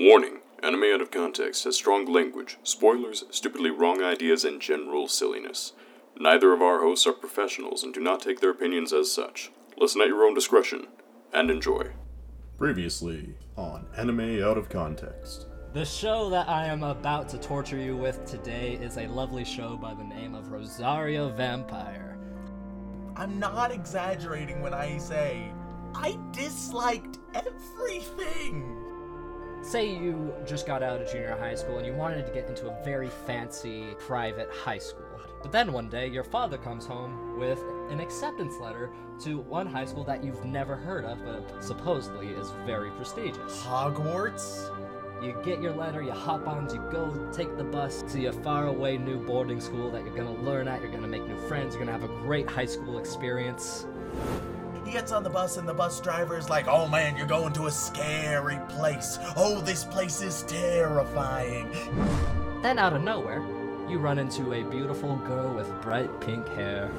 Warning Anime Out of Context has strong language, spoilers, stupidly wrong ideas, and general silliness. Neither of our hosts are professionals and do not take their opinions as such. Listen at your own discretion and enjoy. Previously on Anime Out of Context. The show that I am about to torture you with today is a lovely show by the name of Rosario Vampire. I'm not exaggerating when I say I disliked everything. Say you just got out of junior high school and you wanted to get into a very fancy private high school. But then one day your father comes home with an acceptance letter to one high school that you've never heard of but supposedly is very prestigious. Hogwarts? You get your letter, you hop on, you go take the bus to your faraway new boarding school that you're gonna learn at, you're gonna make new friends, you're gonna have a great high school experience. He gets on the bus and the bus driver is like, oh man, you're going to a scary place. Oh, this place is terrifying. Then out of nowhere, you run into a beautiful girl with bright pink hair.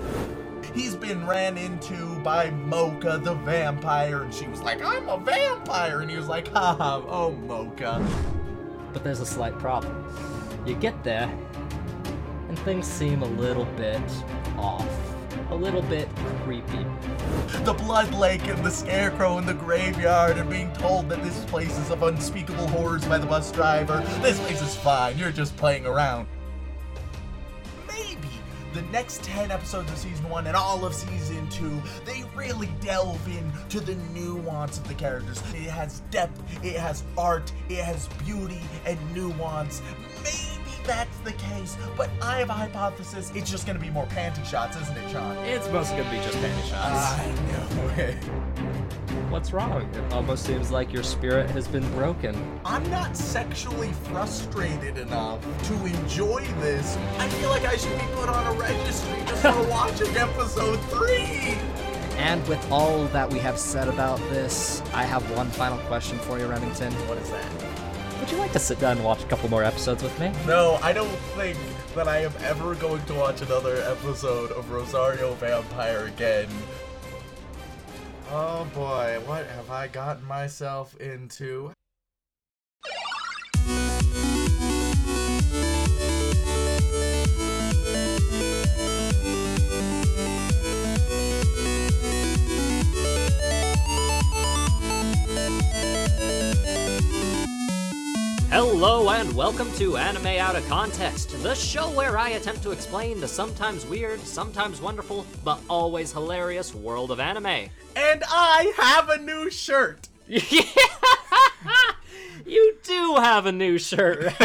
He's been ran into by Moka the vampire, and she was like, I'm a vampire. And he was like, haha, oh, Moka. But there's a slight problem. You get there, and things seem a little bit off. A little bit creepy. The Blood Lake and the Scarecrow in the graveyard, and being told that this place is of unspeakable horrors by the bus driver. This place is fine, you're just playing around. Maybe the next 10 episodes of season 1 and all of season 2, they really delve into the nuance of the characters. It has depth, it has art, it has beauty and nuance. That's the case, but I have a hypothesis. It's just gonna be more panty shots, isn't it, Sean? It's mostly gonna be just panty shots. I know. What's wrong? It almost seems like your spirit has been broken. I'm not sexually frustrated enough to enjoy this. I feel like I should be put on a registry just for watching episode three. And with all that we have said about this, I have one final question for you, Remington. What is that? Would you like to sit down and watch a couple more episodes with me? No, I don't think that I am ever going to watch another episode of Rosario Vampire again. Oh boy, what have I gotten myself into? Hello and welcome to Anime Out of Context, the show where I attempt to explain the sometimes weird, sometimes wonderful, but always hilarious world of anime. And I have a new shirt. you do have a new shirt.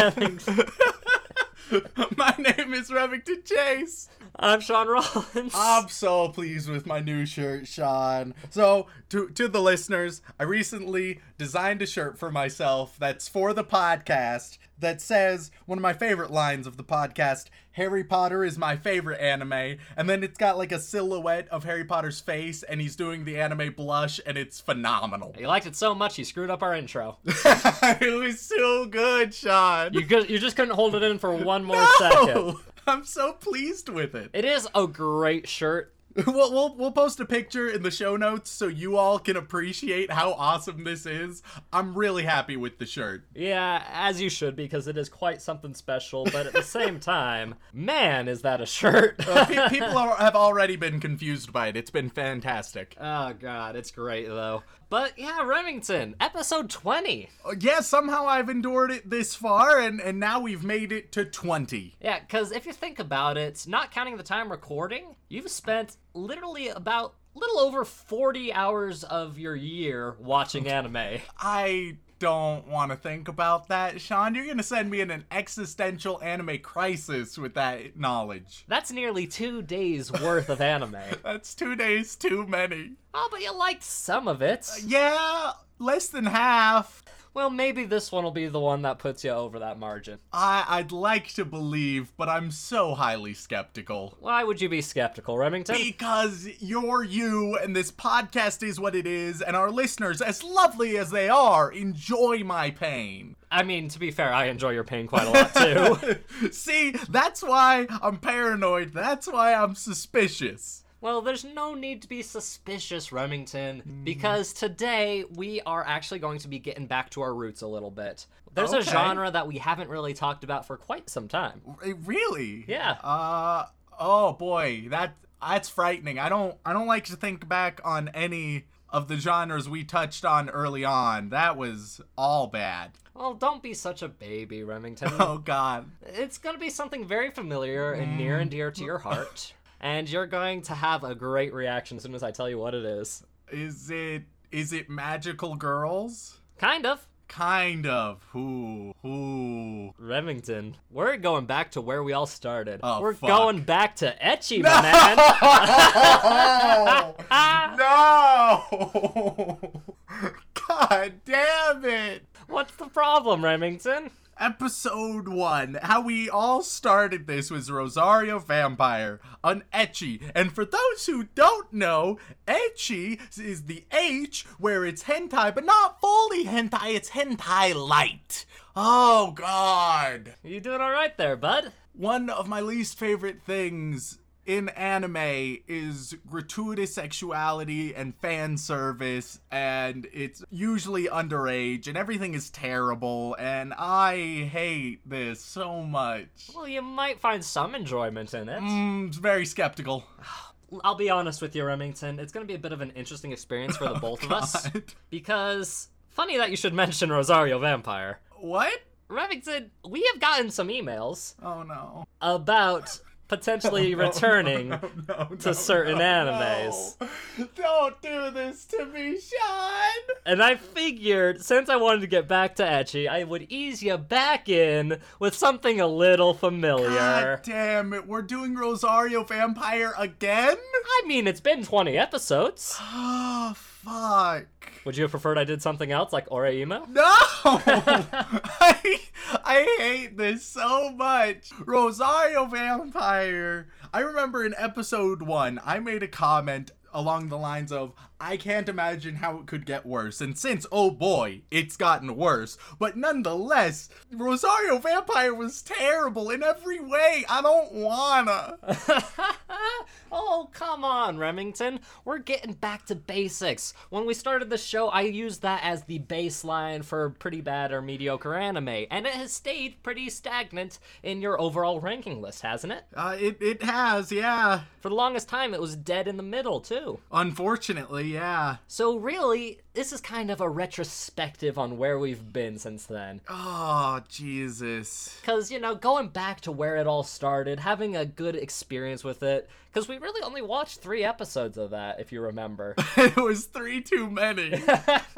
My name is Remington Chase. I'm Sean Rollins. I'm so pleased with my new shirt, Sean. So, to to the listeners, I recently designed a shirt for myself that's for the podcast that says one of my favorite lines of the podcast, Harry Potter is my favorite anime, and then it's got like a silhouette of Harry Potter's face and he's doing the anime blush and it's phenomenal. He liked it so much he screwed up our intro. it was so good, Sean. You could, you just couldn't hold it in for one more second. No! I'm so pleased with it. It is a great shirt. We'll, we'll, we'll post a picture in the show notes so you all can appreciate how awesome this is. I'm really happy with the shirt. Yeah, as you should, because it is quite something special, but at the same time, man, is that a shirt. Uh, pe- people are, have already been confused by it. It's been fantastic. oh, God, it's great, though. But yeah, Remington, episode 20. Uh, yeah, somehow I've endured it this far, and, and now we've made it to 20. Yeah, because if you think about it, not counting the time recording, you've spent literally about little over 40 hours of your year watching anime. I don't want to think about that, Sean. You're going to send me in an existential anime crisis with that knowledge. That's nearly two days worth of anime. That's two days too many. oh, but you liked some of it. Uh, yeah, less than half. Well, maybe this one will be the one that puts you over that margin. I, I'd like to believe, but I'm so highly skeptical. Why would you be skeptical, Remington? Because you're you, and this podcast is what it is, and our listeners, as lovely as they are, enjoy my pain. I mean, to be fair, I enjoy your pain quite a lot too. See, that's why I'm paranoid. That's why I'm suspicious. Well, there's no need to be suspicious, Remington, Mm. because today we are actually going to be getting back to our roots a little bit. There's a genre that we haven't really talked about for quite some time. Eh, Really? Yeah. Uh oh boy, that that's frightening. I don't I don't like to think back on any of the genres we touched on early on. That was all bad. Well, don't be such a baby, Remington. Oh god. It's going to be something very familiar and near and dear to your heart. And you're going to have a great reaction as soon as I tell you what it is. Is it is it magical girls? Kind of. Kind of. Ooh. Ooh. Remington, we're going back to where we all started. Oh, we're fuck. going back to Ecchi, my man. no! God damn it! What's the problem, Remington? Episode 1. How we all started this was Rosario Vampire on Ecchi. And for those who don't know, Ecchi is the H where it's hentai, but not fully hentai, it's hentai light. Oh, God. You doing all right there, bud? One of my least favorite things in anime is gratuitous sexuality and fan service, and it's usually underage, and everything is terrible, and I hate this so much. Well, you might find some enjoyment in it. Mm, very skeptical. I'll be honest with you, Remington. It's going to be a bit of an interesting experience for the both of us. Because, funny that you should mention Rosario Vampire. What? Remington, we have gotten some emails Oh no. about potentially oh, returning No, no, to certain animes. no. Don't do this to me, Sean. And I figured, since I wanted to get back to Ecchi, I would ease you back in with something a little familiar. God damn it, we're doing Rosario Vampire again? I mean, it's been 20 episodes. Oh, fuck. Would you have preferred I did something else like Emo? No! I, I hate this so much. Rosario Vampire. I remember in episode one, I made a comment along the lines of, I can't imagine how it could get worse. And since, oh boy, it's gotten worse. But nonetheless, Rosario Vampire was terrible in every way. I don't wanna. oh, come on, Remington. We're getting back to basics. When we started the show, I used that as the baseline for pretty bad or mediocre anime, and it has stayed pretty stagnant in your overall ranking list, hasn't it? Uh, it, it has, yeah. For the longest time, it was dead in the middle, too. Unfortunately, yeah. So, really, this is kind of a retrospective on where we've been since then. Oh, Jesus. Because, you know, going back to where it all started, having a good experience with it, because we really only watched three episodes of that, if you remember. it was three too many.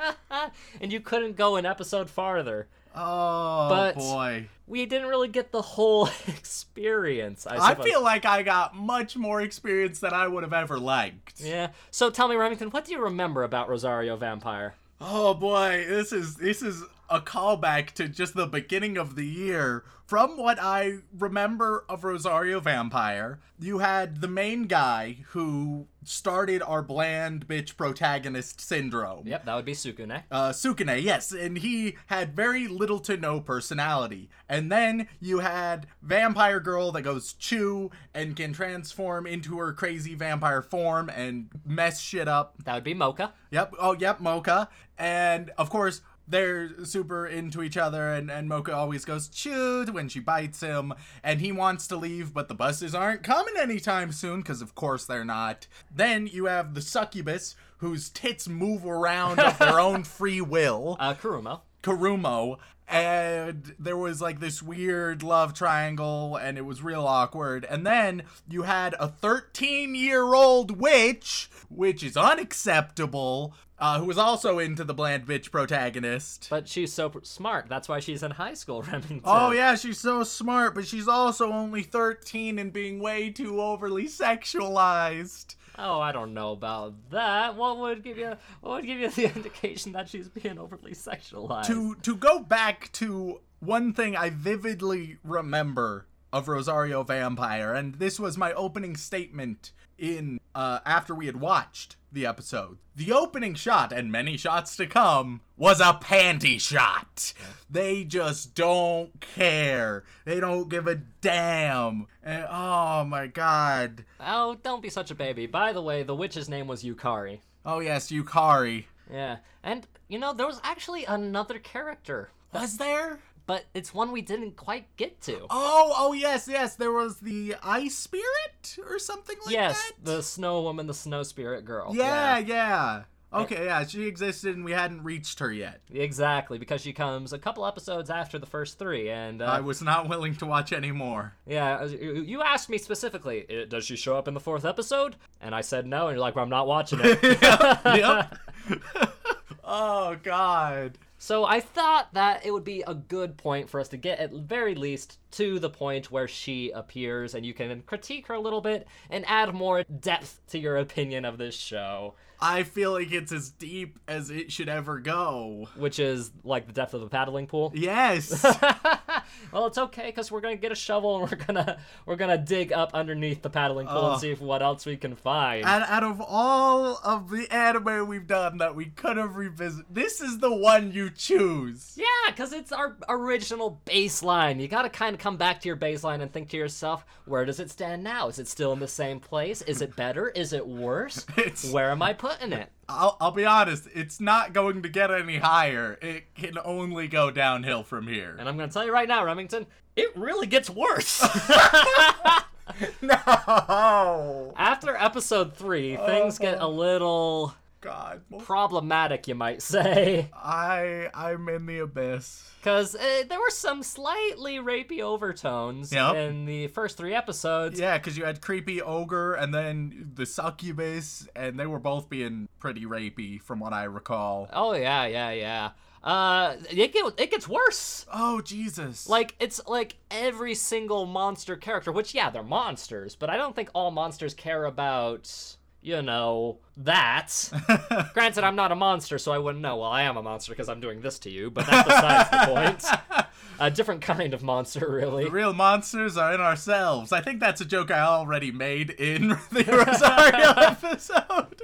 and you couldn't go an episode farther. Oh, But- boy. We didn't really get the whole experience, I I feel like I got much more experience than I would have ever liked. Yeah. So tell me, Remington, what do you remember about Rosario Vampire? Oh boy, this is this is a callback to just the beginning of the year. From what I remember of Rosario Vampire, you had the main guy who started our bland bitch protagonist syndrome. Yep, that would be Sukune. Uh, Sukune, yes, and he had very little to no personality. And then you had Vampire Girl that goes chew and can transform into her crazy vampire form and mess shit up. That would be Moka. Yep, oh, yep, Moka. And of course, they're super into each other, and, and Moka always goes chew when she bites him, and he wants to leave, but the buses aren't coming anytime soon, because of course they're not. Then you have the succubus, whose tits move around of their own free will. Uh, Kurumu. Karumo, and there was like this weird love triangle, and it was real awkward. And then you had a 13 year old witch, which is unacceptable, uh, who was also into the bland bitch protagonist. But she's so pr- smart. That's why she's in high school, Remington. Oh, yeah, she's so smart, but she's also only 13 and being way too overly sexualized. Oh, I don't know about that. What would give you what would give you the indication that she's being overly sexualized? to to go back to one thing I vividly remember of Rosario Vampire, and this was my opening statement in uh, after we had watched the episode. The opening shot, and many shots to come, was a panty shot. They just don't care. They don't give a damn. And, oh my god. Oh, don't be such a baby. By the way, the witch's name was Yukari. Oh yes, Yukari. Yeah, and you know there was actually another character, Was there? But it's one we didn't quite get to. Oh, oh yes, yes. There was the ice spirit or something like yes, that. Yes, the snow woman, the snow spirit girl. Yeah, yeah. Okay, yeah, she existed and we hadn't reached her yet. Exactly, because she comes a couple episodes after the first three, and uh, I was not willing to watch any more. yeah, uh, you asked me specifically, "Uh, does she show up in the fourth episode? And I said no, and you're like, well, I'm not watching it. yep. oh god. So I thought that it would be a good point for us to get at very least to the point where she appears and you can critique her a little bit and add more depth to your opinion of this show, I feel like it's as deep as it should ever go. which is like the depth of a paddling pool. Yes. well, it's okay cuz we're going to get a shovel and we're going to we're to dig up underneath the paddling pool Oh. and see if what else we can find. and out of all of the anime we've done that we could have revisited, this is the one you choose. Yeah, because it's our original baseline. You gotta kind of come back to your baseline and think to yourself, where does it stand now? Is it still in the same place? Is it better? Is it worse? It's- Where am I putting it? I'll, I'll be honest, it's not going to get any higher. It can only go downhill from here. And I'm gonna tell you right now, Remington, it really gets worse. no! After episode three, things get a little God. problematic, you might say. I, I'm in the abyss. Because uh, there were some slightly rapey overtones Yep. in the first three episodes. Yeah, because you had creepy ogre and then the succubus, and they were both being pretty rapey, from what I recall. Oh, yeah, yeah, yeah. Uh, it, get, it gets worse. Oh Jesus! Like it's like every single monster character, which yeah, they're monsters, but I don't think all monsters care about, you know, that. Granted, I'm not a monster, so I wouldn't know. Well, I am a monster because I'm doing this to you, but that's besides the point. A different kind of monster, really. the real monsters are in ourselves. I think that's a joke I already made in the Rosario episode.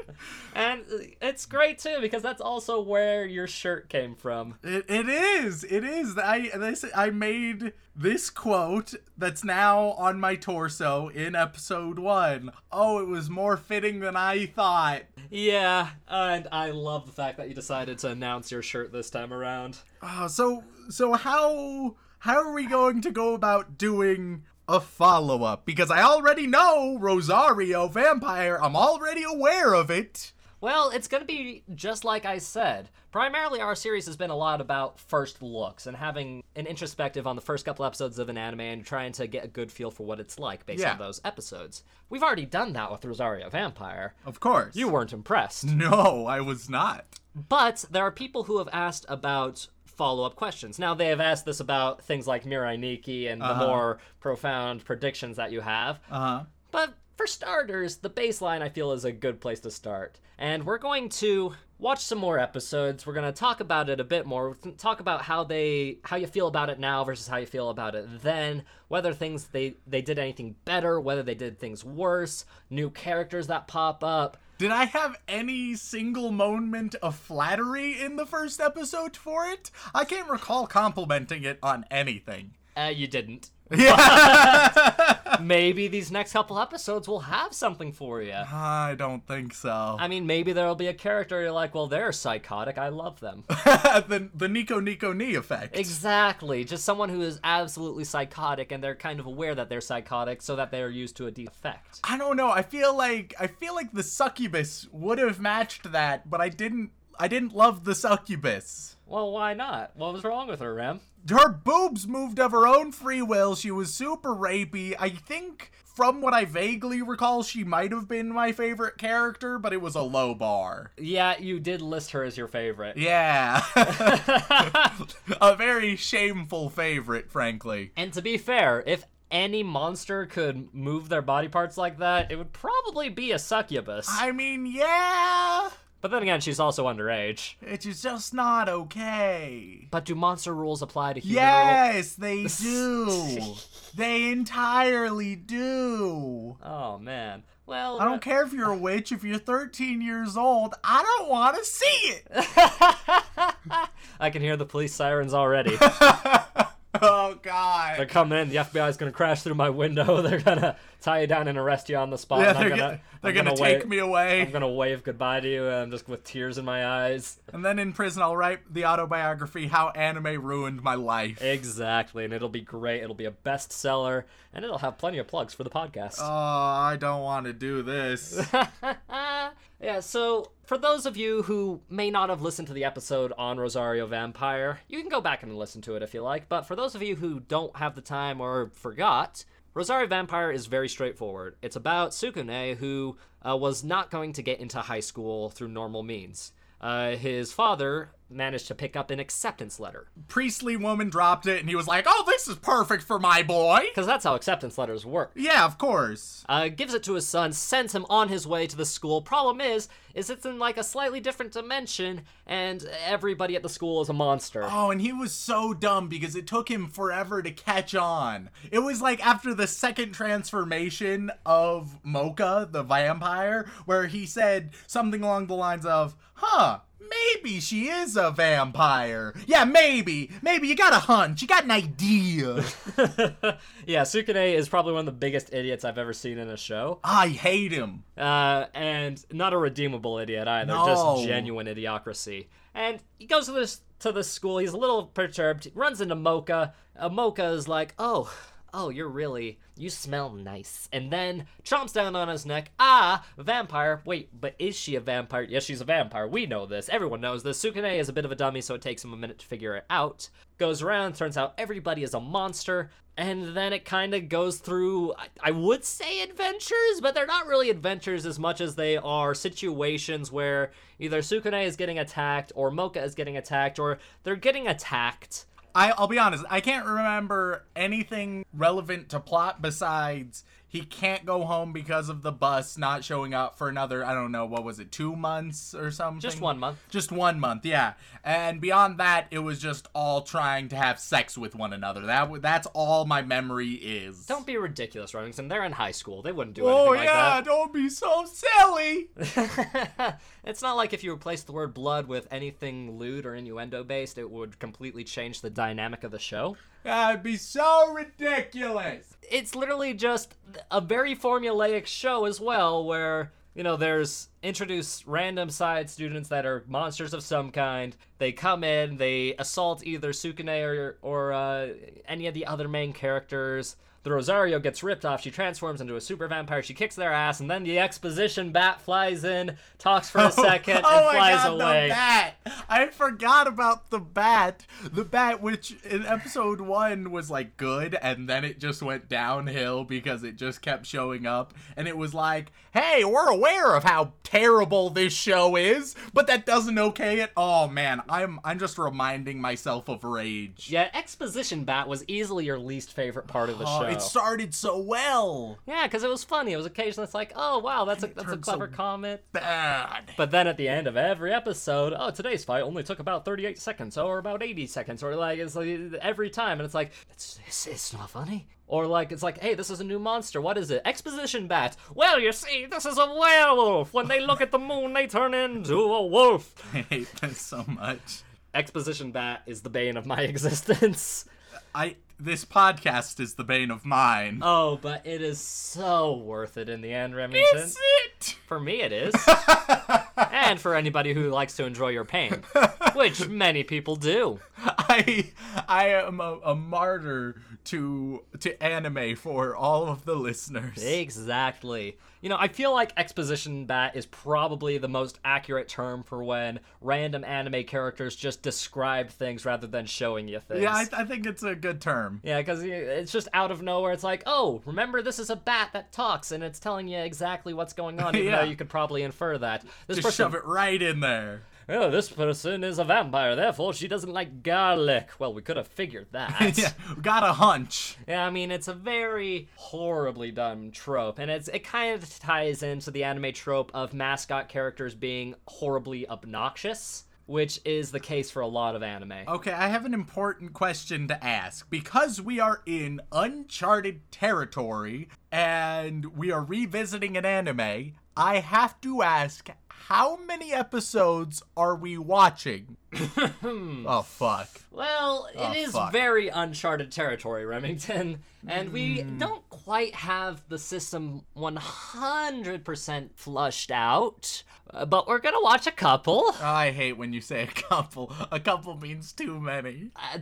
And it's great too because that's also where your shirt came from. It, it is. It is. I this I made this quote that's now on my torso in episode one. Oh, it was more fitting than I thought. Yeah, and I love the fact that you decided to announce your shirt this time around. Oh, so so how how are we going to go about doing a follow up? Because I already know Rosario Vampire. I'm already aware of it. Well, it's going to be just like I said. Primarily, our series has been a lot about first looks and having an introspective on the first couple episodes of an anime and trying to get a good feel for what it's like based Yeah. on those episodes. We've already done that with Rosario Vampire. Of course. You weren't impressed. No, I was not. But there are people who have asked about follow up questions. Now, they have asked this about things like Mirai Nikki and the more profound predictions that you have. Uh huh. But for starters, the baseline I feel is a good place to start. And we're going to watch some more episodes. We're going to talk about it a bit more. Talk about how they how you feel about it now versus how you feel about it then, whether things they they did anything better, whether they did things worse, new characters that pop up. Did I have any single moment of flattery in the first episode for it? I can't recall complimenting it on anything. Uh, you didn't. Yeah. Maybe these next couple episodes will have something for you. I don't think so. I mean, maybe there'll be a character you're like, well, they're psychotic. I love them. the the Nico Nico Ni effect. Exactly. Just someone who is absolutely psychotic and they're kind of aware that they're psychotic so that they're used to a defect. I don't know. I feel like I feel like the succubus would have matched that, but I didn't. I didn't love the succubus. Well, why not? What was wrong with her, Rem? Her boobs moved of her own free will. She was super rapey. I think, from what I vaguely recall, she might have been my favorite character, but it was a low bar. Yeah, you did list her as your favorite. Yeah. a very shameful favorite, frankly. And to be fair, if any monster could move their body parts like that, it would probably be a succubus. I mean, yeah. But then again, she's also underage. It's just not okay. But do monster rules apply to human rules? Yes, they do. they entirely do. Oh man. Well, I don't uh, care if you're a witch. If you're 13 years old, I don't want to see it. I can hear the police sirens already. Oh God. They're coming in. The FBI's gonna crash through my window. They're gonna tie you down and arrest you on the spot. yeah, they're gonna, gonna, they're gonna, gonna take wave, me away, I'm gonna wave goodbye to you, and just with tears in my eyes. and then in prison I'll write the autobiography "How Anime Ruined My Life." Exactly, and it'll be great. It'll be a bestseller, and it'll have plenty of plugs for the podcast. Oh, I don't want to do this. yeah, so for those of you who may not have listened to the episode on Rosario Vampire, you can go back and listen to it if you like. But for those of you who don't have the time or forgot, Rosario Vampire is very straightforward. It's about Sukune, who uh, was not going to get into high school through normal means. Uh, his father managed to pick up an acceptance letter. Priestly woman dropped it, and he was like, "Oh, this is perfect for my boy." Because that's how acceptance letters work. Yeah, of course. uh, gives it to his son, sends him on his way to the school. Problem is, is it's in like a slightly different dimension, and everybody at the school is a monster. Oh, and he was so dumb because it took him forever to catch on. It was like after the second transformation of Moka, the vampire, where he said something along the lines of, huh, maybe she is a vampire. Yeah, maybe. Maybe you got a hunch. You got an idea. yeah, Sukune is probably one of the biggest idiots I've ever seen in a show, I hate him. uh, and not a redeemable idiot either. No. Just genuine idiocracy. And he goes to this to this school. He's a little perturbed. He Runs into Moka. Uh, Moka is like, "Oh, oh, you're really you smell nice." And then chomps down on his neck. Ah, vampire. Wait, but is she a vampire? Yes, she's a vampire. We know this. Everyone knows this. Sukune is a bit of a dummy, so it takes him a minute to figure it out. Goes around. Turns out everybody is a monster. And then it kind of goes through, I- would say adventures, but they're not really adventures as much as they are situations where either Sukune is getting attacked, or Moka is getting attacked, or they're getting attacked. I, I'll be honest, I can't remember anything relevant to plot besides he can't go home because of the bus not showing up for another, I don't know, what was it, two months or something? Just one month. Just one month, yeah. And beyond that, it was just all trying to have sex with one another. That That's all my memory is. Don't be ridiculous, Remington. They're in high school. They wouldn't do anything. Oh, anything yeah, like don't be so silly. it's not like if you replace the word blood with anything lewd or innuendo based, it would completely change the dynamic of the show. That'd be so ridiculous. it's literally just a very formulaic show as well where you know there's introduce random side students that are monsters of some kind they come in they assault either sukune or, or uh, any of the other main characters the rosario gets ripped off she transforms into a super vampire she kicks their ass and then the exposition bat flies in talks for a oh, second and oh my flies God, away The bat. I forgot about the bat. The bat, which in episode one was like good, and then it just went downhill because it just kept showing up. And it was like, hey, we're aware of how terrible this show is, but that doesn't okay it. Oh man, I'm I'm just reminding myself of rage. yeah exposition bat was easily your least favorite part of the Oh, show it started so well. Yeah, because it was funny. It was occasionally it's like, oh wow, that's a that's a clever so- comment. Bad. But then at the end of every episode, oh today's fight only took about 38 seconds, or about 80 seconds, or like it's like every time, and it's like it's it's, it's not funny. Or like it's like, hey, this is a new monster. What is it? Exposition bat. Well, you see, this is a werewolf. When they look at the moon, they turn into a wolf. I hate this so much. Exposition bat is the bane of my existence. I this podcast is the bane of mine. Oh, but it is so worth it in the end, Remington. Is it? For me, it is. and for anybody who likes to enjoy your pain, which many people do. I I am a, a martyr to to anime for all of the listeners. Exactly. You know, I feel like exposition bat is probably the most accurate term for when random anime characters just describe things rather than showing you things. Yeah, I, I think it's a good term. Yeah, because it's just out of nowhere. It's like, oh, remember this is a bat that talks, and it's telling you exactly what's going on, even Yeah. though you could probably infer that. This Just person, shove it right in there. Oh, this person is a vampire, therefore she doesn't like garlic. Well, we could have figured that. yeah, got a hunch. Yeah, I mean it's a very horribly done trope, and it's it kind of ties into the anime trope of mascot characters being horribly obnoxious. which is the case for a lot of anime. Okay, I have an important question to ask. Because we are in uncharted territory and we are revisiting an anime, I have to ask how many episodes are we watching? oh, fuck. Well, Oh, it is fuck. very uncharted territory, Remington, and we Hmm. don't quite have the system 100% flushed out, uh, but we're gonna watch a couple. I hate when you say a couple. A couple means too many. Uh,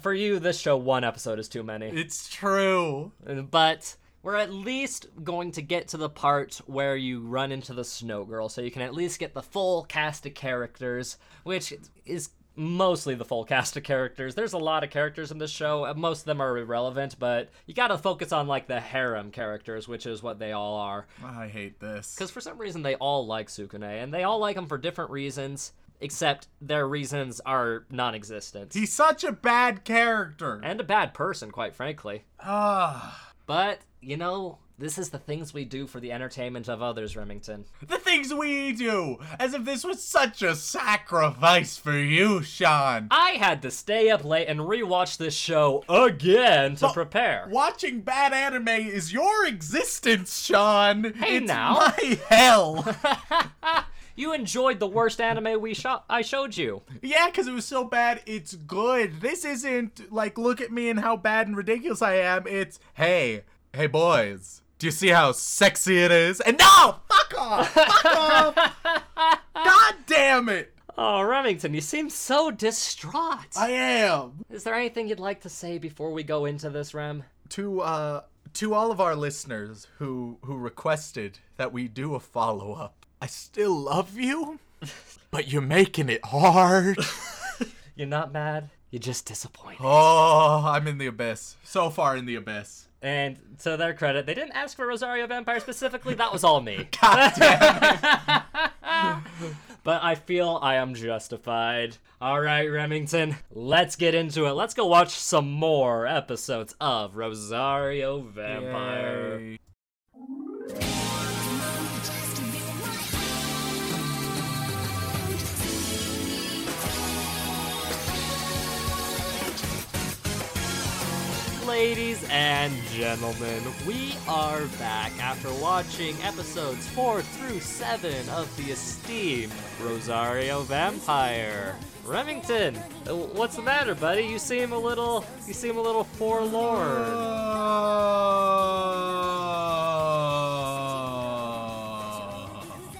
For you, this show, one episode is too many. It's true. But we're at least going to get to the part where you run into the Snow Girl, so you can at least get the full cast of characters, which is mostly the full cast of characters. There's a lot of characters in this show. Most of them are irrelevant, but you gotta focus on like the harem characters, which is what they all are. I hate this. Because for some reason they all like Sukune, and they all like him for different reasons, except their reasons are non-existent. He's such a bad character. and a bad person, quite frankly. Ah. But, you know, this is the things we do for the entertainment of others, Remington. the things we do, as if this was such a sacrifice for you, Sean. I had to stay up late and rewatch this show again to prepare. Watching bad anime is your existence, Sean. Hey, it's now. my hell. You enjoyed the worst anime we shot I showed you. yeah, because it was so bad, it's good. This isn't like, look at me and how bad and ridiculous I am. It's, hey, hey, boys. Do you see how sexy it is? And no! Fuck off! Fuck off! God damn it! Oh, Remington, you seem so distraught. I am. Is there anything you'd like to say before we go into this, Rem? to uh to all of our listeners who who requested that we do a follow up. I still love you, but you're making it hard. You're not mad, you're just disappointed. Oh, I'm in the abyss. So far in the abyss. And to their credit, they didn't ask for Rosario Vampire specifically, that was all me. God damn. but I feel I am justified. All right, Remington, let's get into it. Let's go watch some more episodes of Rosario Vampire. Yay. Ladies and gentlemen, we are back after watching episodes 4 through 7 of the esteemed Rosario Vampire. Remington, uh, what's the matter, buddy? You seem a little you seem a little forlorn.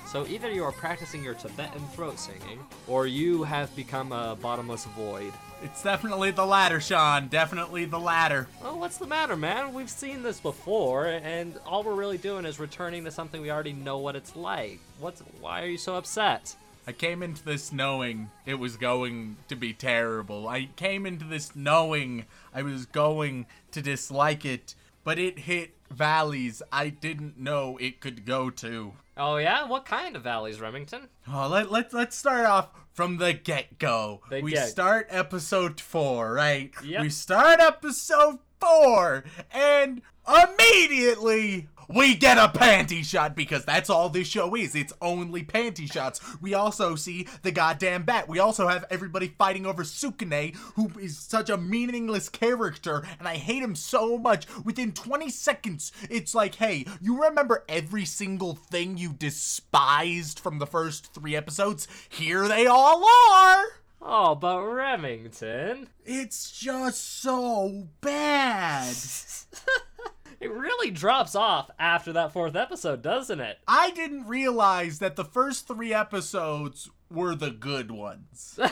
So either you are practicing your Tibetan throat singing, or you have become a bottomless void. It's definitely the latter, Sean. Definitely the latter. Oh, what's the matter, man? We've seen this before, and all we're really doing is returning to something we already know what it's like. What's? Why are you so upset? I came into this knowing it was going to be terrible. I came into this knowing I was going to dislike it, but it hit valleys I didn't know it could go to. Oh yeah, what kind of valleys, Remington? Oh, let, let, let's start off from the get go. We get- start episode four, right? Yep. We start episode four, and immediately we get a panty shot because that's all this show is. It's only panty shots. We also see the goddamn bat. We also have everybody fighting over Sukune, who is such a meaningless character, and I hate him so much. Within 20 seconds, it's like, hey, you remember every single thing you despised from the first three episodes? Here they all are! Oh, but Remington, It's just so bad. it really drops off after that fourth episode, doesn't it? I didn't realize that the first three episodes were the good ones.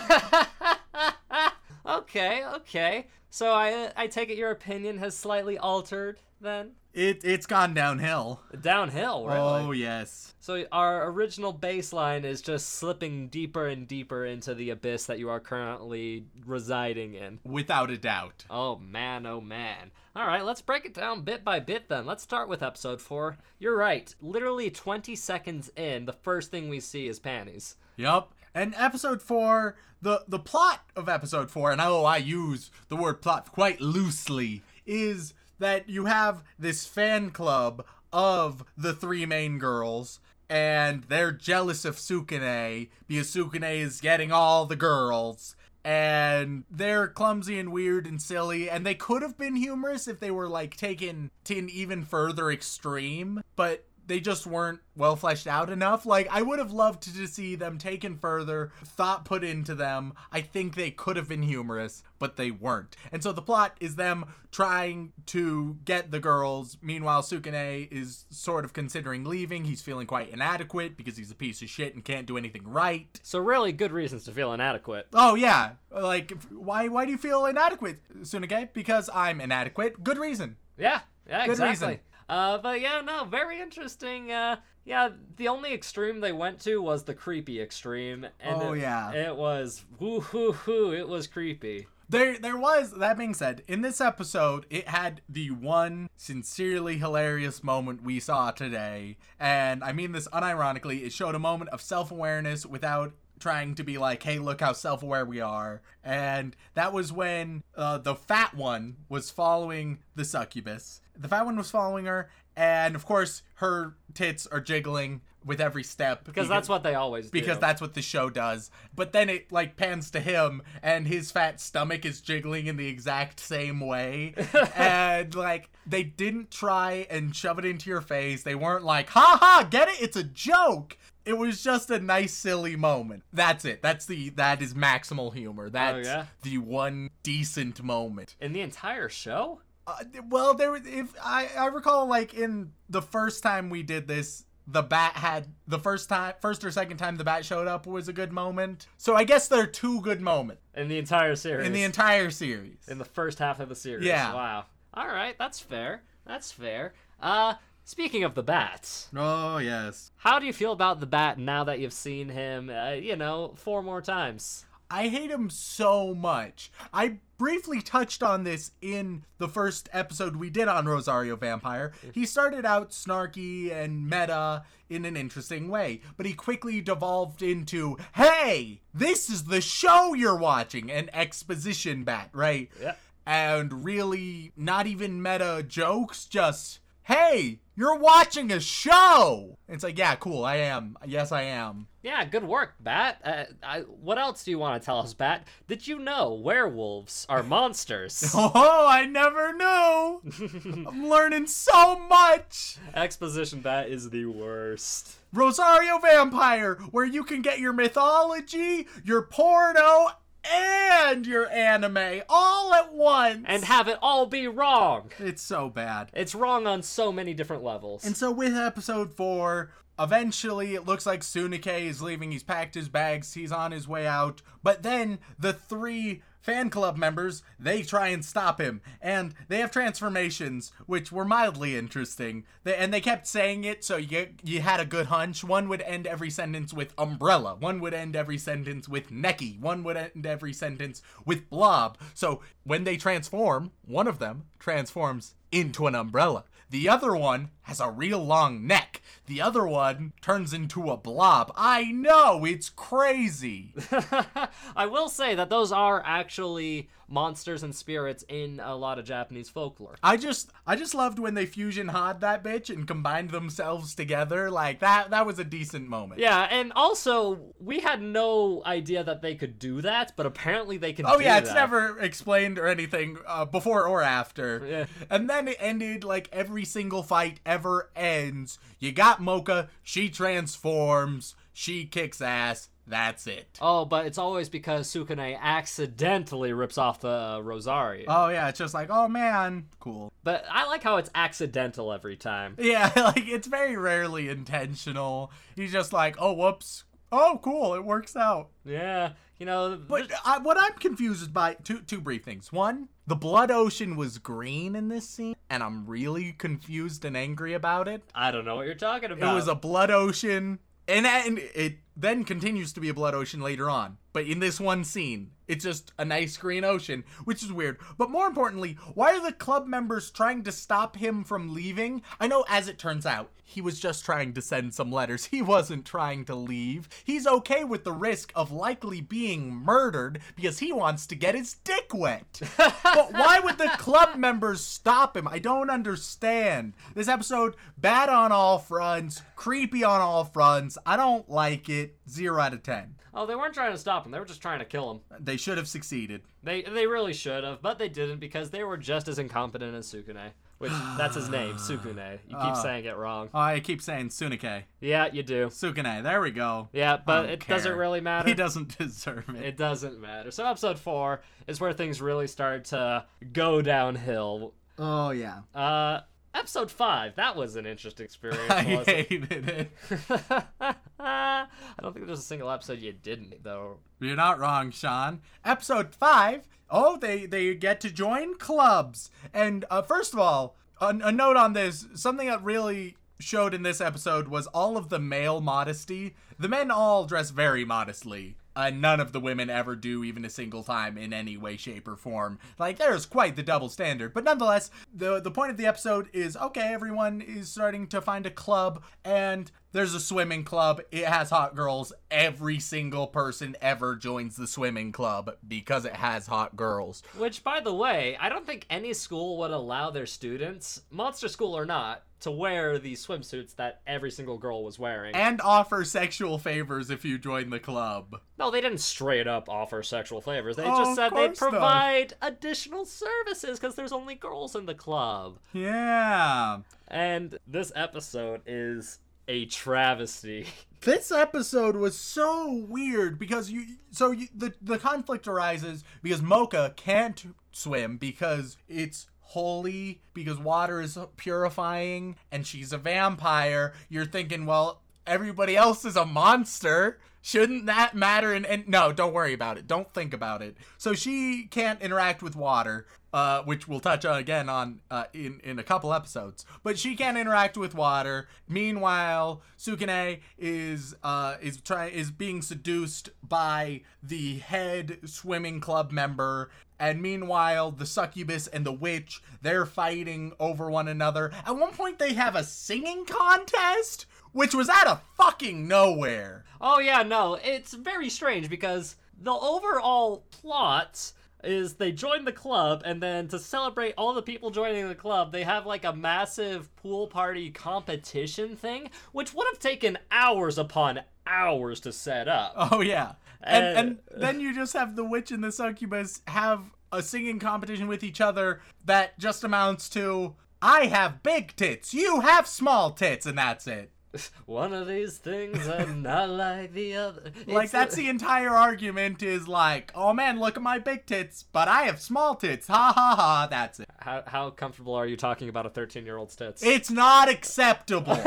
Okay, okay. So I uh, I take it your opinion has slightly altered then? It it's gone downhill. Downhill, really. Oh yes. So our original baseline is just slipping deeper and deeper into the abyss that you are currently residing in. Without a doubt. Oh man, oh man. All right, let's break it down bit by bit then. Let's start with episode 4. You're right. Literally 20 seconds in, the first thing we see is panties. Yup. And episode four, the the plot of episode four, and oh, I use the word plot quite loosely, is that you have this fan club of the three main girls, and they're jealous of Sukune because Sukune is getting all the girls. And they're clumsy and weird and silly, and they could have been humorous if they were like taken to an even further extreme, but they just weren't well fleshed out enough. Like I would have loved to see them taken further, thought put into them. I think they could have been humorous, but they weren't. And so the plot is them trying to get the girls. Meanwhile, Sukune is sort of considering leaving. He's feeling quite inadequate because he's a piece of shit and can't do anything right. So really good reasons to feel inadequate. Oh yeah, like why why do you feel inadequate, Sunake? Because I'm inadequate. Good reason. Yeah, yeah, Good exactly. reason. Uh, but yeah, no, very interesting. Uh, yeah, the only extreme they went to was the creepy extreme, and Oh, it, yeah. it was whoo hoo hoo, it was creepy. There, there was. That being said, in this episode, it had the one sincerely hilarious moment we saw today, and I mean this unironically. It showed a moment of self-awareness without trying to be like, "Hey, look how self-aware we are." And that was when uh, the fat one was following the succubus. The fat one was following her, and of course, her tits are jiggling with every step Because that's what they always do. because that's what the show does. But then it like pans to him and his fat stomach is jiggling in the exact same way. and like they didn't try and shove it into your face. They weren't like, "Ha ha, get it? It's a joke." It was just a nice silly moment. That's it. That's the that is maximal humor. Oh, that's yeah? the one decent moment. in the entire show. Uh, well, there was if I I recall like in the first time we did this, the bat had the first time, first or second time the bat showed up was a good moment. So I guess there are two good moments In the entire series. in the entire series. in the first half of the series. Yeah. Wow. All right, that's fair. That's fair. Uh, speaking of the bats, oh yes, how do you feel about the bat now that you've seen him? Uh, you know, four more times. I hate him so much. I briefly touched on this in the first episode we did on Rosario Vampire. Mm-hmm. He started out snarky and meta in an interesting way, but he quickly devolved into, hey, this is the show you're watching, an exposition bat, right? Yeah. And really not even meta jokes, just, hey, you're watching a show. It's like, yeah, cool, I am. Yes, I am. Yeah, good work, Bat. Uh, I, what else do you want to tell us, Bat? Did you know werewolves are monsters? Oh, I never knew. I'm learning so much. Exposition Bat is the worst. Rosario Vampire, where you can get your mythology, your porno, and your anime all at once. And have it all be wrong. it's so bad. It's wrong on so many different levels. And so with episode four, eventually it looks like Sunike is leaving. He's packed his bags. He's on his way out. But then the three fan club members, they try and stop him. And they have transformations, which were mildly interesting. They, and they kept saying it, so you, you had a good hunch. One would end every sentence with umbrella. One would end every sentence with necky. One would end every sentence with blob. So when they transform, one of them transforms into an umbrella. The other one has a real long neck. The other one turns into a blob. I know, it's crazy. I will say that those are actually monsters and spirits in a lot of Japanese folklore. I just I just loved when they fusion hod that bitch and combined themselves together. Like that that was a decent moment. Yeah, and also we had no idea that they could do that, but apparently they can. Oh do yeah, it's that. never explained or anything uh, before or after. Yeah. And then it ended like every single fight ever ends. You got Moka, she transforms, she kicks ass. That's it. Oh, but it's always because Sukune accidentally rips off the uh, Rosario. Oh yeah, it's just like, oh man, cool. but I like how it's accidental every time. Yeah, like it's very rarely intentional. He's just like, oh whoops. Oh cool, it works out. Yeah, you know. But I, what I'm confused by two two brief things. One, the blood ocean was green in this scene, and I'm really confused and angry about it. I don't know what you're talking about. It was a blood ocean, and and it then continues to be a blood ocean later on. But in this one scene, It's just a nice green ocean, which is weird. But more importantly, why are the club members trying to stop him from leaving? I know, as it turns out, he was just trying to send some letters. He wasn't trying to leave. He's okay with the risk of likely being murdered because he wants to get his dick wet. but why would the club members stop him? I don't understand. This episode, bad on all fronts, creepy on all fronts. I don't like it. Zero out of ten. Oh, they weren't trying to stop him. They were just trying to kill him. They should have succeeded. They they really should have, but they didn't because they were just as incompetent as Sukune. Which that's his name, Sukune. You keep Oh. saying it wrong. Oh, I keep saying Sunike. Yeah, you do. Sukune, there we go. Yeah, but it doesn't really matter. He doesn't deserve it. It doesn't matter. So episode four is where things really start to go downhill. Oh yeah. Uh, episode five. That was an interesting experience. I hated it. I don't think there's a single episode you didn't though. You're not wrong, Sean. Episode five. Oh, they they get to join clubs. And uh, first of all, a, a note on this: something that really showed in this episode was all of the male modesty. The men all dress very modestly. Uh, none of the women ever do, even a single time, in any way, shape, or form. Like there's quite the double standard, but nonetheless, the the point of the episode is okay. Everyone is starting to find a club, and there's a swimming club. It has hot girls. Every single person ever joins the swimming club because it has hot girls. Which, by the way, I don't think any school would allow their students, monster school or not, to wear the swimsuits that every single girl was wearing. And offer sexual favors if you join the club. no, they didn't straight up offer sexual favors. They Oh, just said not. provide additional services because there's only girls in the club. Yeah. And this episode is a travesty. This episode was so weird because you so you, the the conflict arises because Moka can't swim because it's holy because water is purifying and she's a vampire. You're thinking, well, everybody else is a monster. Shouldn't that matter? And, and no, don't worry about it. Don't think about it. So she can't interact with water, uh, which we'll touch on again on uh, in in a couple episodes. But she can't interact with water. Meanwhile, Tsukune is uh, is trying is being seduced by the head swimming club member. And meanwhile, the succubus and the witch, they're fighting over one another. At one point, they have a singing contest, which was out of fucking nowhere. Oh yeah, no, it's very strange because the overall plot is they join the club and then to celebrate all the people joining the club, they have like a massive pool party competition thing, which would have taken hours upon hours to set up. Oh yeah, and and then you just have the witch and the succubus have a singing competition with each other that just amounts to I have big tits, you have small tits, and that's it. One of these things are not like the other. Like It's that's a- the entire argument is like, oh man, look at my big tits, but I have small tits. Ha ha ha. That's it. How, how comfortable are you talking about a 13 year old's tits? It's not acceptable.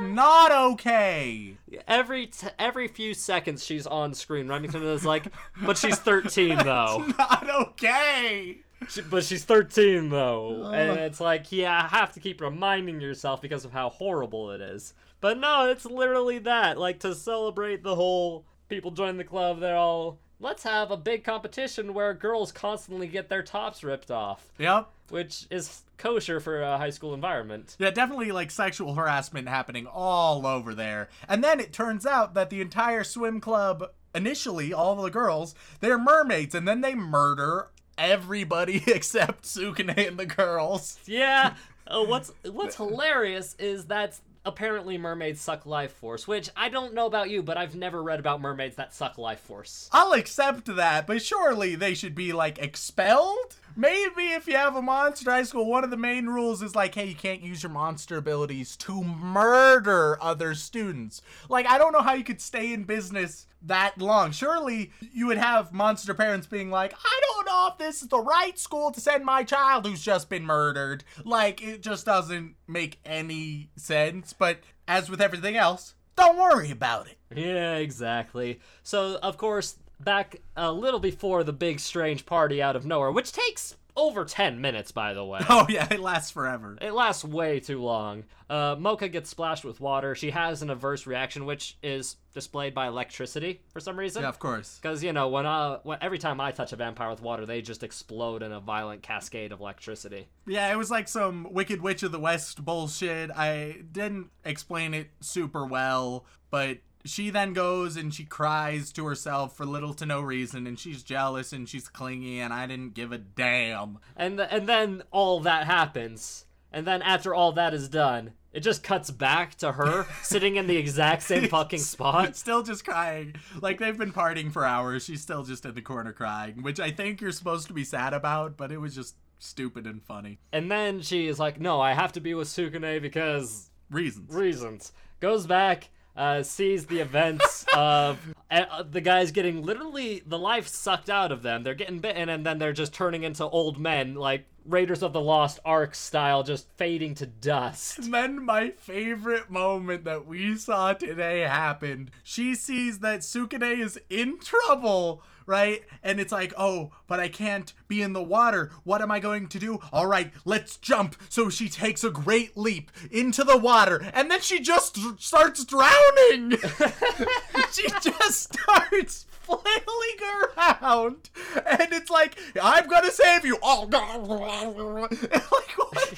not okay. every t- every few seconds she's on screen. Remington is like, but she's 13 though. Not okay. She, but she's 13 though, oh. and it's like, yeah, I have to keep reminding yourself because of how horrible it is. But no, it's literally that. Like to celebrate the whole people join the club, they're all let's have a big competition where girls constantly get their tops ripped off, Yep. which is kosher for a high school environment. Yeah, definitely like sexual harassment happening all over there. And then it turns out that the entire swim club, initially, all the girls, they're mermaids, and then they murder everybody except Tsukune and the girls. Yeah. Uh, what's what's hilarious is that apparently mermaids suck life force, which I don't know about you, but I've never read about mermaids that suck life force. I'll accept that, but surely they should be like expelled? Maybe if you have a monster high school, one of the main rules is like, hey, you can't use your monster abilities to murder other students. Like, I don't know how you could stay in business that long. Surely you would have monster parents being like, I don't know if this is the right school to send my child who's just been murdered. Like, it just doesn't make any sense. But as with everything else, don't worry about it. Yeah, exactly. So, of course, back a little before the big strange party out of nowhere, which takes over 10 minutes, by the way. Oh yeah, it lasts forever. It lasts way too long. Uh, Moka gets splashed with water. She has an adverse reaction, which is displayed by electricity for some reason. Yeah, of course. Because you know, when, uh, when every time I touch a vampire with water, they just explode in a violent cascade of electricity. Yeah, it was like some Wicked Witch of the West bullshit. I didn't explain it super well, but she then goes and she cries to herself for little to no reason, and she's jealous and she's clingy, and I didn't give a damn. And and then all that happens, and then after all that is done, it just cuts back to her sitting in the exact same fucking spot. Still just crying. Like they've been partying for hours. She's still just in the corner crying, which I think you're supposed to be sad about, but it was just stupid and funny. And then she is like, "No, I have to be with Tsukune because Reasons. reasons." Goes back, uh, sees the events of uh, the guys getting literally the life sucked out of them. They're getting bitten, and then they're just turning into old men, like Raiders of the Lost Ark style, just fading to dust. And then my favorite moment that we saw today happened. She sees that Tsukune is in trouble, right? And it's like, oh, but I can't be in the water. What am I going to do? All right, let's jump. So she takes a great leap into the water, and then she just dr- starts drowning. she just starts flailing around, and it's like, I'm gonna save you. Oh, like what?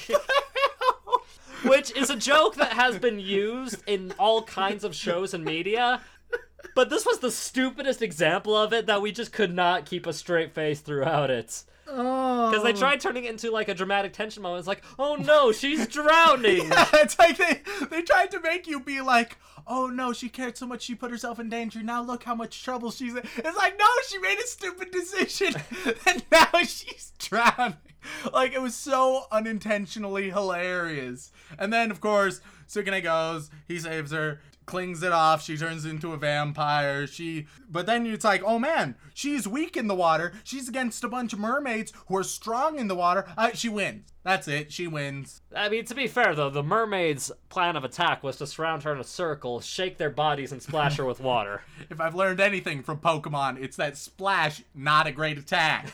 Which is a joke that has been used in all kinds of shows and media. But this was the stupidest example of it that we just could not keep a straight face throughout it. Because they oh. tried turning it into like a dramatic tension moment. It's like, oh no, she's drowning. Yeah, it's like they they tried to make you be like, oh no, she cared so much she put herself in danger. Now look how much trouble she's in. It's like, no, she made a stupid decision, and now she's drowning. Like it was so unintentionally hilarious. And then of course Tsukune goes, he saves her. Clings it off. She turns into a vampire. She, but then it's like, oh man, she's weak in the water. She's against a bunch of mermaids who are strong in the water. Uh, she wins. That's it. She wins. I mean, to be fair though, the mermaid's plan of attack was to surround her in a circle, shake their bodies, and splash her with water. If I've learned anything from Pokemon, it's that splash, not a great attack.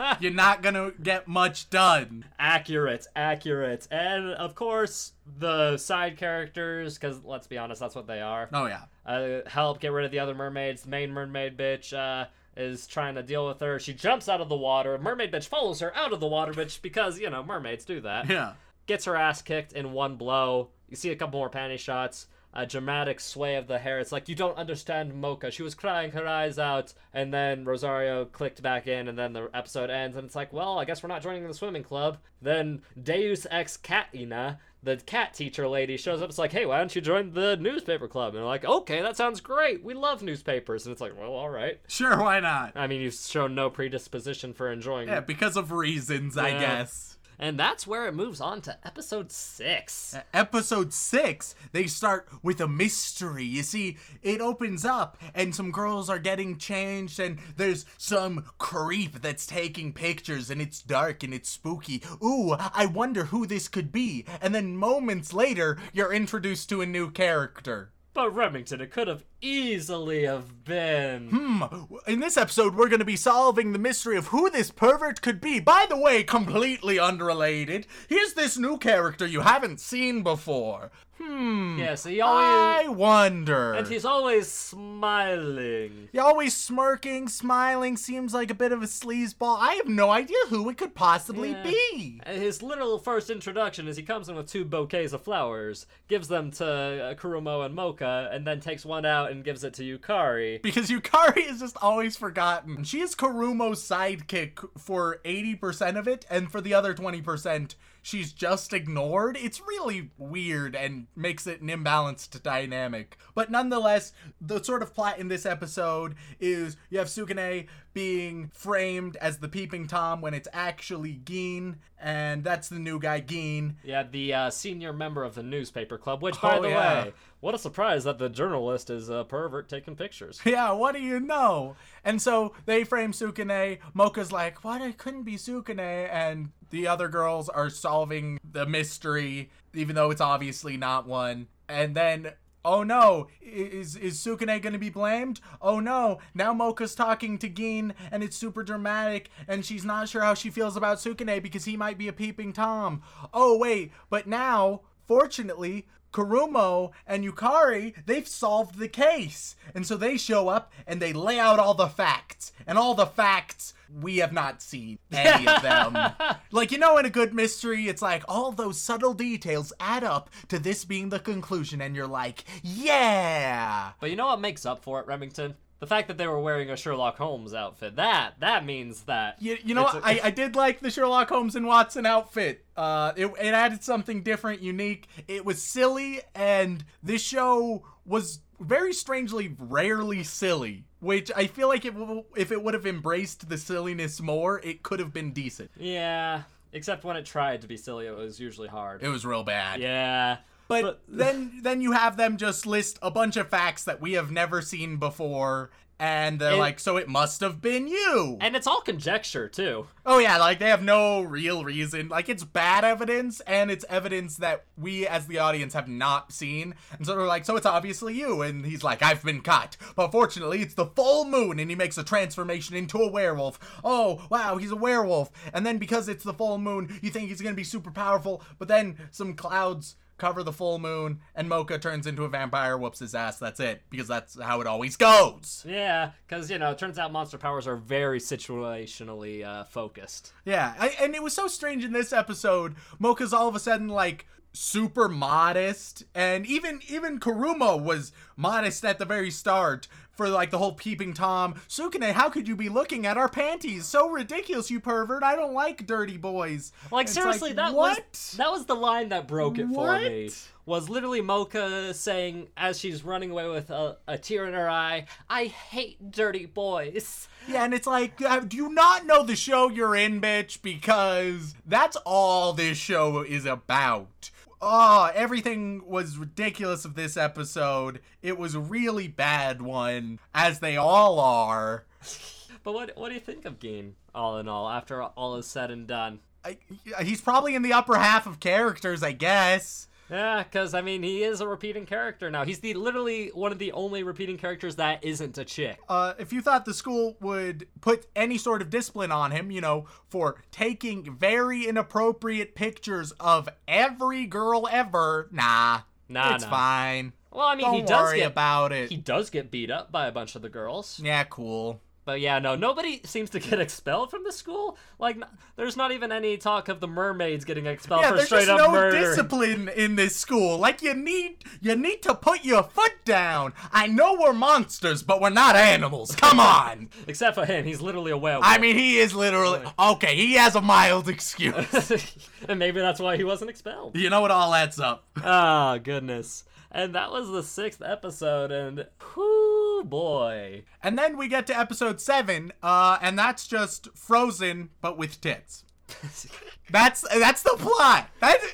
You're not gonna get much done. accurate, accurate, and of course the side characters, because let's be honest, that's what they are. Oh yeah. uh, help get rid of the other mermaids. The main mermaid bitch uh, is trying to deal with her. She jumps out of the water. Mermaid bitch follows her out of the water, bitch, because, you know, mermaids do that. Yeah. Gets her ass kicked in one blow. You see a couple more panty shots. A dramatic sway of the hair. It's like, you don't understand Moka. She was crying her eyes out. And then Rosario clicked back in, and then the episode ends. And it's like, well, I guess we're not joining the swimming club. Then Deus Ex Catina, the cat teacher lady, shows up. It's like, hey, why don't you join the newspaper club? And they're like, okay, that sounds great. We love newspapers. And it's like, well, all right. Sure, why not? I mean, you've shown no predisposition for enjoying Yeah, because of reasons, I guess. And that's where it moves on to episode six. Episode 6, they start with a mystery. You see, it opens up and some girls are getting changed and there's some creep that's taking pictures and it's dark and it's spooky. Ooh, I wonder who this could be. And then moments later, you're introduced to a new character. But Remington, it could have easily have been. Hmm, in this episode, we're going to be solving the mystery of who this pervert could be. By the way, completely unrelated, here's this new character you haven't seen before. Hmm. Yes, he always. I wonder. And he's always smiling. He always smirking, smiling, seems like a bit of a sleazeball. I have no idea who it could possibly Yeah. be. And His literal first introduction is he comes in with two bouquets of flowers, gives them to uh, Kurumu and Moka, and then takes one out and gives it to Yukari. Because Yukari is just always forgotten. She is Kurumu's sidekick for 80% of it, and for the other 20%, she's just ignored. It's really weird and makes it an imbalanced dynamic. But nonetheless, the sort of plot in this episode is you have Tsukune being framed as the peeping Tom when it's actually Gin, and that's the new guy, Gin. Yeah, the uh, senior member of the newspaper club, which, by Oh, the yeah. way, what a surprise that the journalist is a pervert taking pictures. Yeah, what do you know? And so they frame Tsukune. Moka's like, what? It couldn't be Tsukune. And the other girls are solving the mystery, even though it's obviously not one. And then Oh no, is is Tsukune gonna be blamed? Oh no, now Moka's talking to Gin and it's super dramatic and she's not sure how she feels about Tsukune because he might be a peeping Tom. Oh wait, but now, fortunately, Kurumu and Yukari, they've solved the case. And so they show up and they lay out all the facts. And all the facts, we have not seen any of them. like, you know, in a good mystery, it's like all those subtle details add up to this being the conclusion. And you're like, yeah. But you know what makes up for it, Remington? The fact that they were wearing a Sherlock Holmes outfit. That that means that You, you know what? a- I I did like the Sherlock Holmes and Watson outfit. Uh, it, it added something different, unique. It was silly, and this show was very strangely rarely silly. Which I feel like it, w- if it would have embraced the silliness more, it could have been decent. Yeah, except when it tried to be silly, it was usually hard. It was real bad. yeah. But, then then you have them just list a bunch of facts that we have never seen before, and they're And- like, so it must have been you. and it's all conjecture too. Oh yeah, like they have no real reason. Like it's bad evidence and it's evidence that we as the audience have not seen. And so they're like, so it's obviously you. And he's like, I've been caught. But fortunately, it's the full moon and he makes a transformation into a werewolf. Oh, wow, he's a werewolf. And then because it's the full moon, you think he's going to be super powerful, but then some clouds cover the full moon and Moka turns into a vampire, whoops his ass. That's it because that's how it always goes. Yeah, because you know, it turns out monster powers are very situationally uh, focused. Yeah, I, and it was so strange in this episode. Moka's all of a sudden like super modest, and even even Kurumu was modest at the very start for like the whole peeping tom. Tsukune, how could you be looking at our panties? So ridiculous, you pervert! I don't like dirty boys. Like It's seriously, that what? was that was the line that broke it for me. Was literally Moka saying as she's running away with a, a tear in her eye, "I hate dirty boys." Yeah, and it's like, uh, do you not know the show you're in, bitch? Because that's all this show is about. Oh, everything was ridiculous of this episode. It was a really bad one, as they all are. But what what do you think of Gin? All in all, after all is said and done. I, he's probably in the upper half of characters, I guess. Yeah, because I mean, he is a repeating character now. He's the literally one of the only repeating characters that isn't a chick. Uh, if you thought the school would put any sort of discipline on him, you know, for taking very inappropriate pictures of every girl ever, nah, Nah, it's nah. fine. Well, I mean, Don't he does worry get about it. he does get beat up by a bunch of the girls. Yeah, cool. But yeah, no, nobody seems to get expelled from the school. Like, n- there's not even any talk of the mermaids getting expelled yeah, for there's straight just up no murder. discipline in this school. Like you need, you need to put your foot down. I know we're monsters, but we're not animals. Come on. Except for him, he's literally a werewolf. I mean, he is literally okay. He has a mild excuse. and maybe that's why he wasn't expelled. you know what all adds up. Ah, goodness. And that was the sixth episode, and whoo boy. And then we get to episode seven, uh, and that's just Frozen, but with tits. That's that's the plot. That's,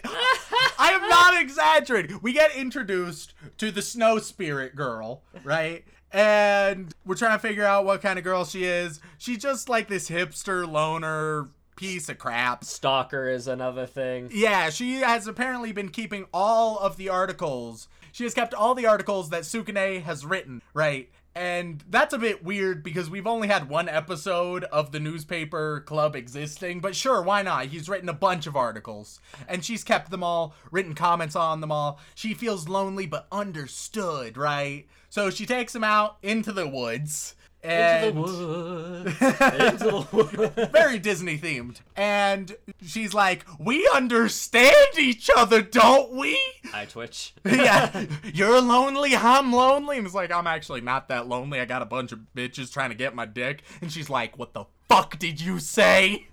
I am not exaggerating. We get introduced to the snow spirit girl, right? And we're trying to figure out what kind of girl she is. She's just like this hipster loner piece of crap. Stalker is another thing. Yeah, she has apparently been keeping all of the articles. She has kept all the articles that Tsukune has written, right? And that's a bit weird because we've only had one episode of the newspaper club existing, but sure, why not? He's written a bunch of articles, and she's kept them all, written comments on them all. She feels lonely but understood, right? So she takes him out into the woods. And Into the woods. Into the woods. very Disney themed. And she's like, We understand each other, don't we? I twitch. yeah. You're lonely, I'm lonely. And it's like, I'm actually not that lonely. I got a bunch of bitches trying to get my dick. And she's like, What the fuck did you say?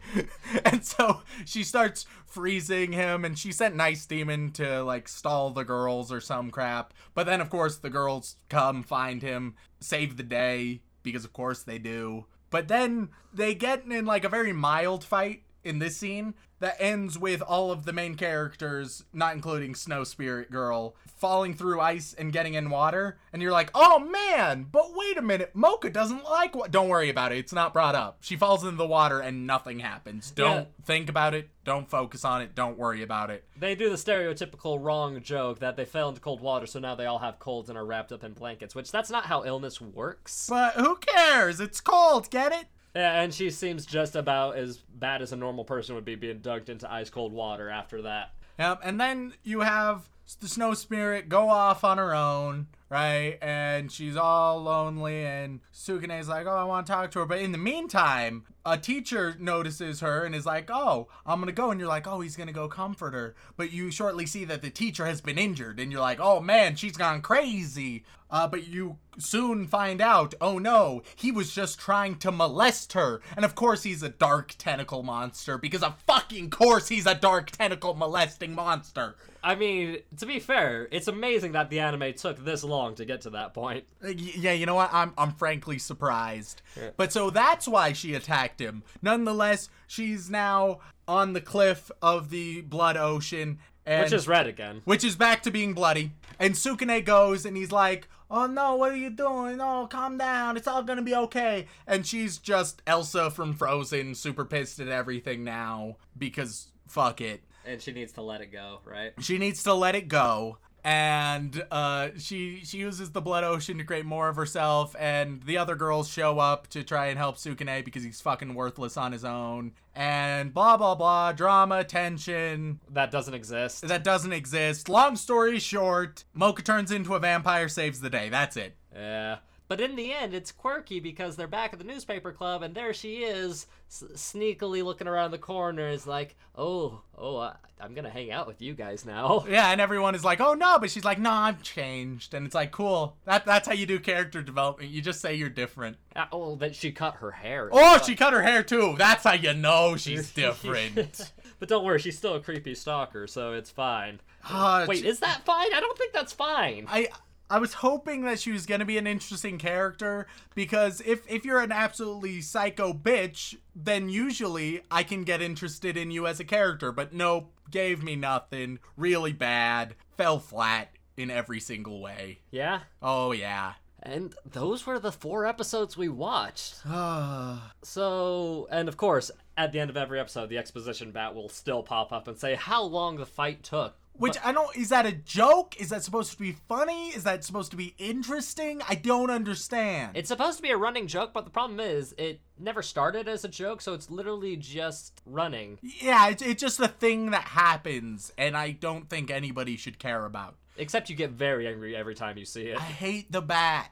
and so she starts freezing him and she sent Nice Demon to like stall the girls or some crap. But then of course the girls come find him, save the day, because of course they do. But then they get in like a very mild fight in this scene that ends with all of the main characters, not including Snow Spirit Girl, falling through ice and getting in water. And you're like, oh man, but wait a minute, Moka doesn't like what. Don't worry about it. It's not brought up. She falls into the water and nothing happens. Don't Yeah. think about it. Don't focus on it. Don't worry about it. They do the stereotypical wrong joke that they fell into cold water, so now they all have colds and are wrapped up in blankets, which that's not how illness works. But who cares? It's cold. Get it? Yeah, and she seems just about as bad as a normal person would be being dunked into ice cold water after that. Yep, and then you have the snow spirit go off on her own, right? And she's all lonely, and Tsukune's like, "Oh, I want to talk to her." But in the meantime, a teacher notices her and is like, "Oh, I'm gonna go," and you're like, "Oh, he's gonna go comfort her." But you shortly see that the teacher has been injured, and you're like, "Oh man, she's gone crazy." Uh, but you soon find out, oh no, he was just trying to molest her. And of course he's a dark tentacle monster, because of fucking course he's a dark tentacle molesting monster. I mean, to be fair, it's amazing that the anime took this long to get to that point. Uh, Yeah, you know what? I'm I'm frankly surprised. But so that's why she attacked him. Nonetheless, she's now on the cliff of the blood ocean and Which is red again. which is back to being bloody. And Tsukune goes and he's like, "Oh no, what are you doing? Oh, calm down. It's all going to be okay." And she's just Elsa from Frozen, super pissed at everything now because fuck it. And she needs to let it go, right? She needs to let it go. And uh, she she uses the blood ocean to create more of herself, and the other girls show up to try and help Tsukune because he's fucking worthless on his own. And blah blah blah, drama, tension, That doesn't exist. that doesn't exist. Long story short, Moka turns into a vampire, saves the day. That's it. Yeah. But in the end, it's quirky because they're back at the newspaper club, and there she is, s- sneakily looking around the corner, is like, "Oh, oh, I, I'm gonna hang out with you guys now." Yeah, and everyone is like, "Oh no," but she's like, "No, I've changed." And it's like, "Cool. That that's how you do character development. You just say you're different." Ah, oh, that she cut her hair. Oh, she cut her hair too. That's how you know she's different. but don't worry, she's still a creepy stalker, so it's fine. Uh, Wait, she- is that fine? I don't think that's fine. I I was hoping that she was gonna be an interesting character because if if you're an absolutely psycho bitch, then usually I can get interested in you as a character. But nope, gave me nothing. Really bad. Fell flat in every single way. Yeah. Oh yeah. And those were the four episodes we watched. So, and of course, at the end of every episode, the exposition bat will still pop up and say how long the fight took. Which I don't. Is that a joke? Is that supposed to be funny? Is that supposed to be interesting? I don't understand. It's supposed to be a running joke, but the problem is it never started as a joke, so it's literally just running. yeah, it's, it's just a thing that happens, and I don't think anybody should care about. Except you get very angry every time you see it. I hate the bat.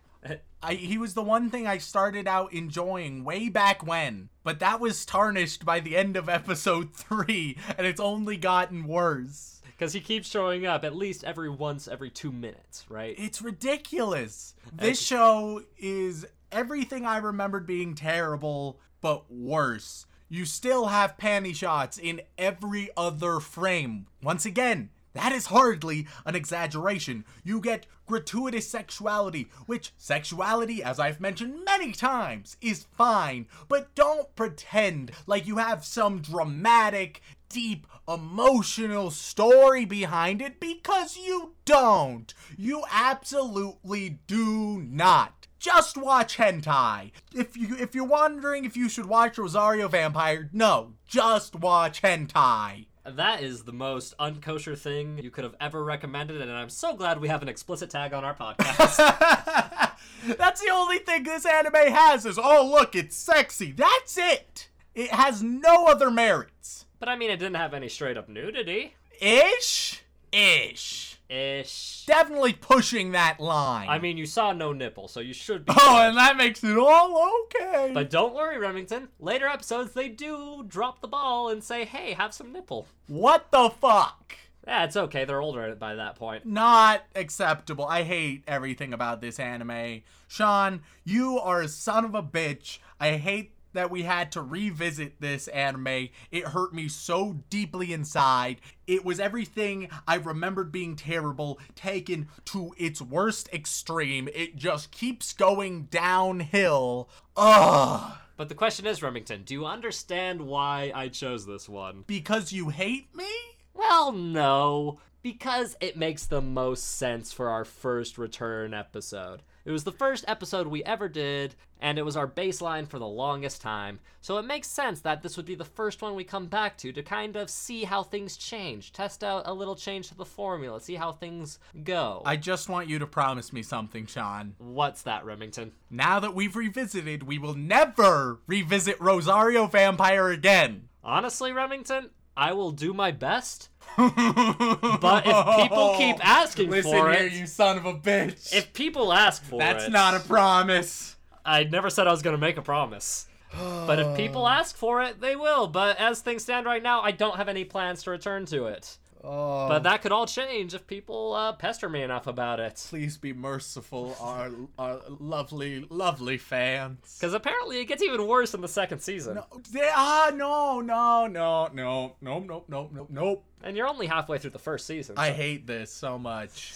I, he was the one thing I started out enjoying way back when, but that was tarnished by the end of episode three, and it's only gotten worse. Because he keeps showing up at least every once every two minutes, right? It's ridiculous. This show is everything I remembered being terrible, but worse. You still have panty shots in every other frame. Once again, that is hardly an exaggeration. You get gratuitous sexuality, which sexuality, as I've mentioned many times, is fine, but don't pretend like you have some dramatic, deep, emotional story behind it because you don't. You absolutely do not. Just watch hentai. If you if you're wondering if you should watch Rosario Vampire, no, just watch hentai. That is the most unkosher thing you could have ever recommended, and I'm so glad we have an explicit tag on our podcast. That's the only thing this anime has is oh look, it's sexy. That's it. It has no other merits. but I mean, it didn't have any straight up nudity. Ish? Ish. Ish. Definitely pushing that line. I mean, you saw no nipple, so you should be. Oh, and that makes it all okay. But don't worry, Remington. Later episodes, they do drop the ball and say, hey, have some nipple. what the fuck? Yeah, it's okay. They're older by that point. Not acceptable. I hate everything about this anime. Sean, you are a son of a bitch. I hate that we had to revisit this anime. It hurt me so deeply inside. It was everything I remembered being terrible, taken to its worst extreme. It just keeps going downhill. Ugh. But the question is, Remington, do you understand why I chose this one? Because you hate me? Well, no, because it makes the most sense for our first return episode. It was the first episode we ever did, and it was our baseline for the longest time. So it makes sense that this would be the first one we come back to to kind of see how things change, test out a little change to the formula, see how things go. I just want you to promise me something, Sean. What's that, Remington? Now that we've revisited, we will never revisit Rosario Vampire again. Honestly, Remington, I will do my best. but if people keep asking Listen for here, it, you son of a bitch. if people ask for That's it, that's not a promise. I never said I was going to make a promise. but if people ask for it, they will. But as things stand right now, I don't have any plans to return to it. Oh, But that could all change if people uh, pester me enough about it. please be merciful, our, our lovely, lovely fans. Because apparently it gets even worse in the second season. No, they- ah, no, no, no, no, no, no, no, no, nope. And you're only halfway through the first season. I hate this so much.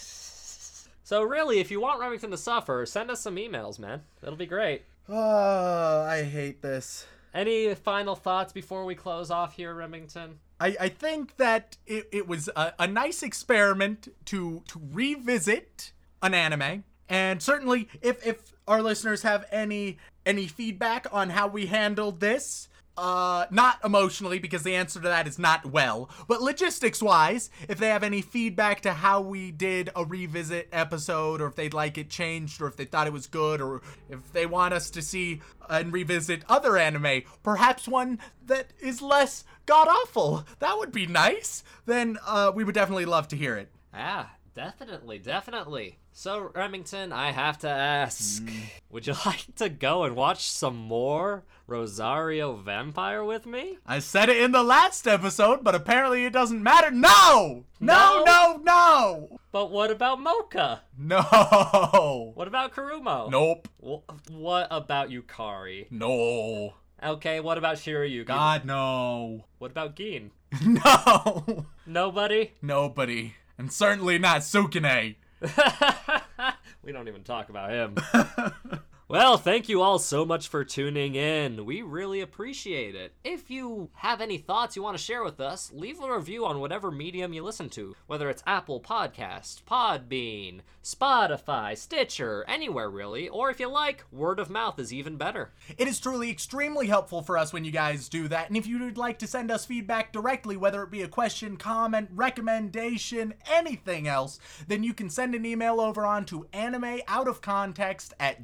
So really, if you want Remington to suffer, send us some emails, man. That'll be great. Oh, I hate this. Any final thoughts before we close off here, Remington? I, I think that it, it was a, a nice experiment to to revisit an anime. And certainly if if our listeners have any any feedback on how we handled this, uh not emotionally because the answer to that is not well, but logistics wise, if they have any feedback to how we did a revisit episode or if they'd like it changed or if they thought it was good or if they want us to see and revisit other anime, perhaps one that is less god awful. That would be nice. Then uh, we would definitely love to hear it. Ah, definitely, definitely. So, Remington, I have to ask mm. would you like to go and watch some more Rosario Vampire with me? I said it in the last episode, but apparently it doesn't matter. No! No, No? no, no! But what about Moka? No! What about Kurumu? Nope. Wh- what about Yukari? No. Okay, what about Shirayuki? God, no. What about Gin? No! Nobody? Nobody. And certainly not Tsukune. we don't even talk about him. well, thank you all so much for tuning in. We really appreciate it. If you have any thoughts you want to share with us, leave a review on whatever medium you listen to, whether it's Apple Podcast, Podbean, Spotify, Stitcher, anywhere really, or if you like, word of mouth is even better. It is truly extremely helpful for us when you guys do that. And if you would like to send us feedback directly, whether it be a question, comment, recommendation, anything else, then you can send an email over on to animeoutofcontext at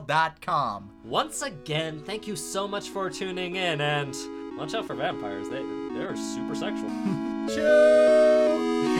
gmail.com. Once again, thank you so much for tuning in and watch out for vampires. They, they're super sexual.